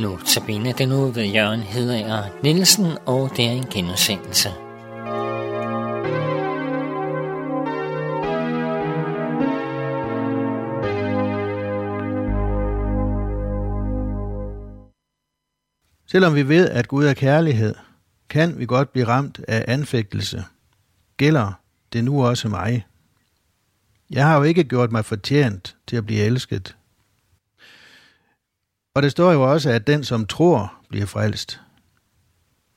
Notabene den uge ved Jørgen Hedager Nielsen, og det er en genudsendelse. Selvom vi ved, at Gud er kærlighed, kan vi godt blive ramt af anfægtelse. Gælder det nu også mig? Jeg har jo ikke gjort mig fortjent til at blive elsket. Og det står jo også, at den, som tror, bliver frelst.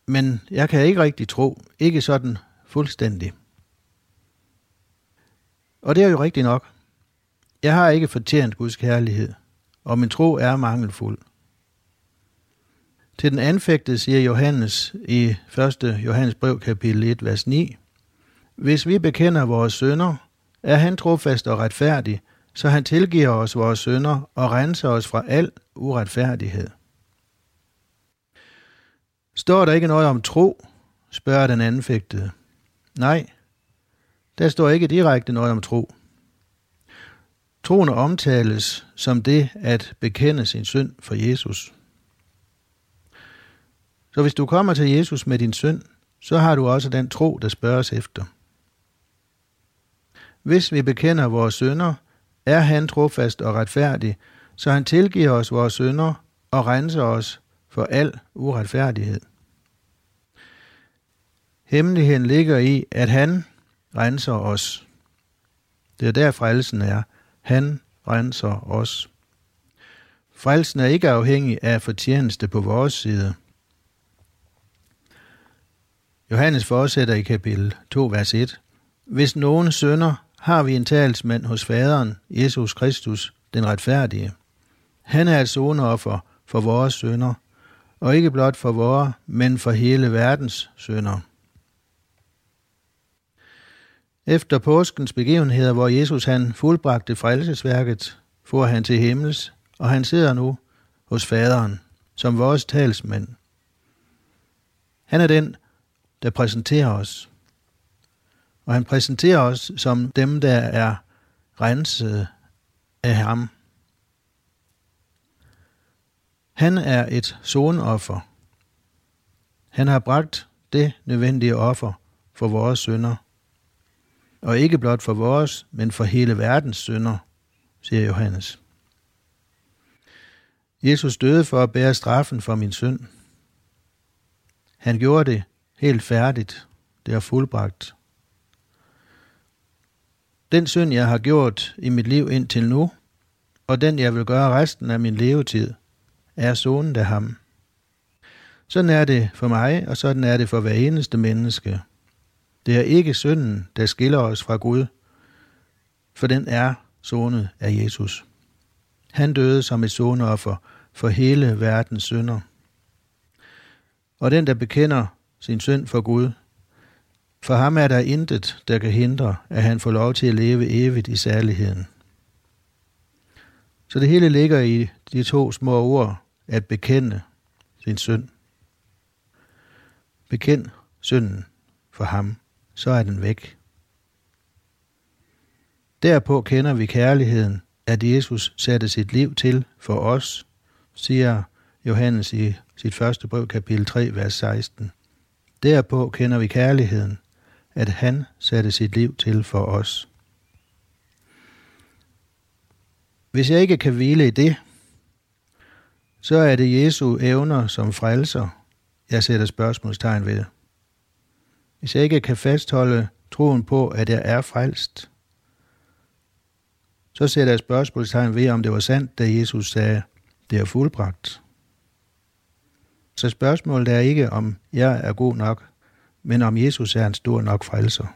Men jeg kan ikke rigtig tro, ikke sådan fuldstændig. Og det er jo rigtigt nok. Jeg har ikke fortjent Guds kærlighed, og min tro er mangelfuld. Til den anfægtede siger Johannes i 1. Johannes brev kapitel 1, vers 9, Hvis vi bekender vores sønder, er han trofast og retfærdig, så han tilgiver os vores sønder og renser os fra al uretfærdighed. Står der ikke noget om tro, spørger den anfægtede. Nej, der står ikke direkte noget om tro. Troen omtales som det at bekende sin synd for Jesus. Så hvis du kommer til Jesus med din synd, så har du også den tro, der spørges efter. Hvis vi bekender vores synder, er han trofast og retfærdig, så han tilgiver os vores synder og renser os for al uretfærdighed. Hemmeligheden ligger i, at han renser os. Det er der frelsen er. Han renser os. Frelsen er ikke afhængig af fortjeneste på vores side. Johannes fortsætter i kapitel 2, vers 1. Hvis nogen sønder, har vi en talsmand hos faderen, Jesus Kristus, den retfærdige. Han er et sonoffer for vores sønder, og ikke blot for vores, men for hele verdens sønder. Efter påskens begivenheder, hvor Jesus han fuldbragte frelsesværket, for han til himmels, og han sidder nu hos faderen som vores talsmand. Han er den, der præsenterer os. Og han præsenterer os som dem, der er renset af ham. Han er et sonoffer. Han har bragt det nødvendige offer for vores synder. Og ikke blot for vores, men for hele verdens synder, siger Johannes. Jesus døde for at bære straffen for min synd. Han gjorde det helt færdigt. Det er fuldbragt. Den synd, jeg har gjort i mit liv indtil nu, og den, jeg vil gøre resten af min levetid, er sonet af ham. Sådan er det for mig, og sådan er det for hver eneste menneske. Det er ikke synden, der skiller os fra Gud, for den er sonet af Jesus. Han døde som et soneoffer for hele verdens synder. Og den, der bekender sin synd for Gud, for ham er der intet, der kan hindre, at han får lov til at leve evigt i særligheden. Så det hele ligger i de to små ord, at bekende sin synd. Bekend synden for ham, så er den væk. Derpå kender vi kærligheden, at Jesus satte sit liv til for os, siger Johannes i sit første brev, kapitel 3, vers 16. Derpå kender vi kærligheden, at han satte sit liv til for os. Hvis jeg ikke kan hvile i det, så er det Jesu evner som frelser, jeg sætter spørgsmålstegn ved. Hvis jeg ikke kan fastholde troen på, at jeg er frelst, så sætter jeg spørgsmålstegn ved, om det var sandt, da Jesus sagde, det er fuldbragt. Så spørgsmålet er ikke, om jeg er god nok, men om Jesus er en stor nok frelser.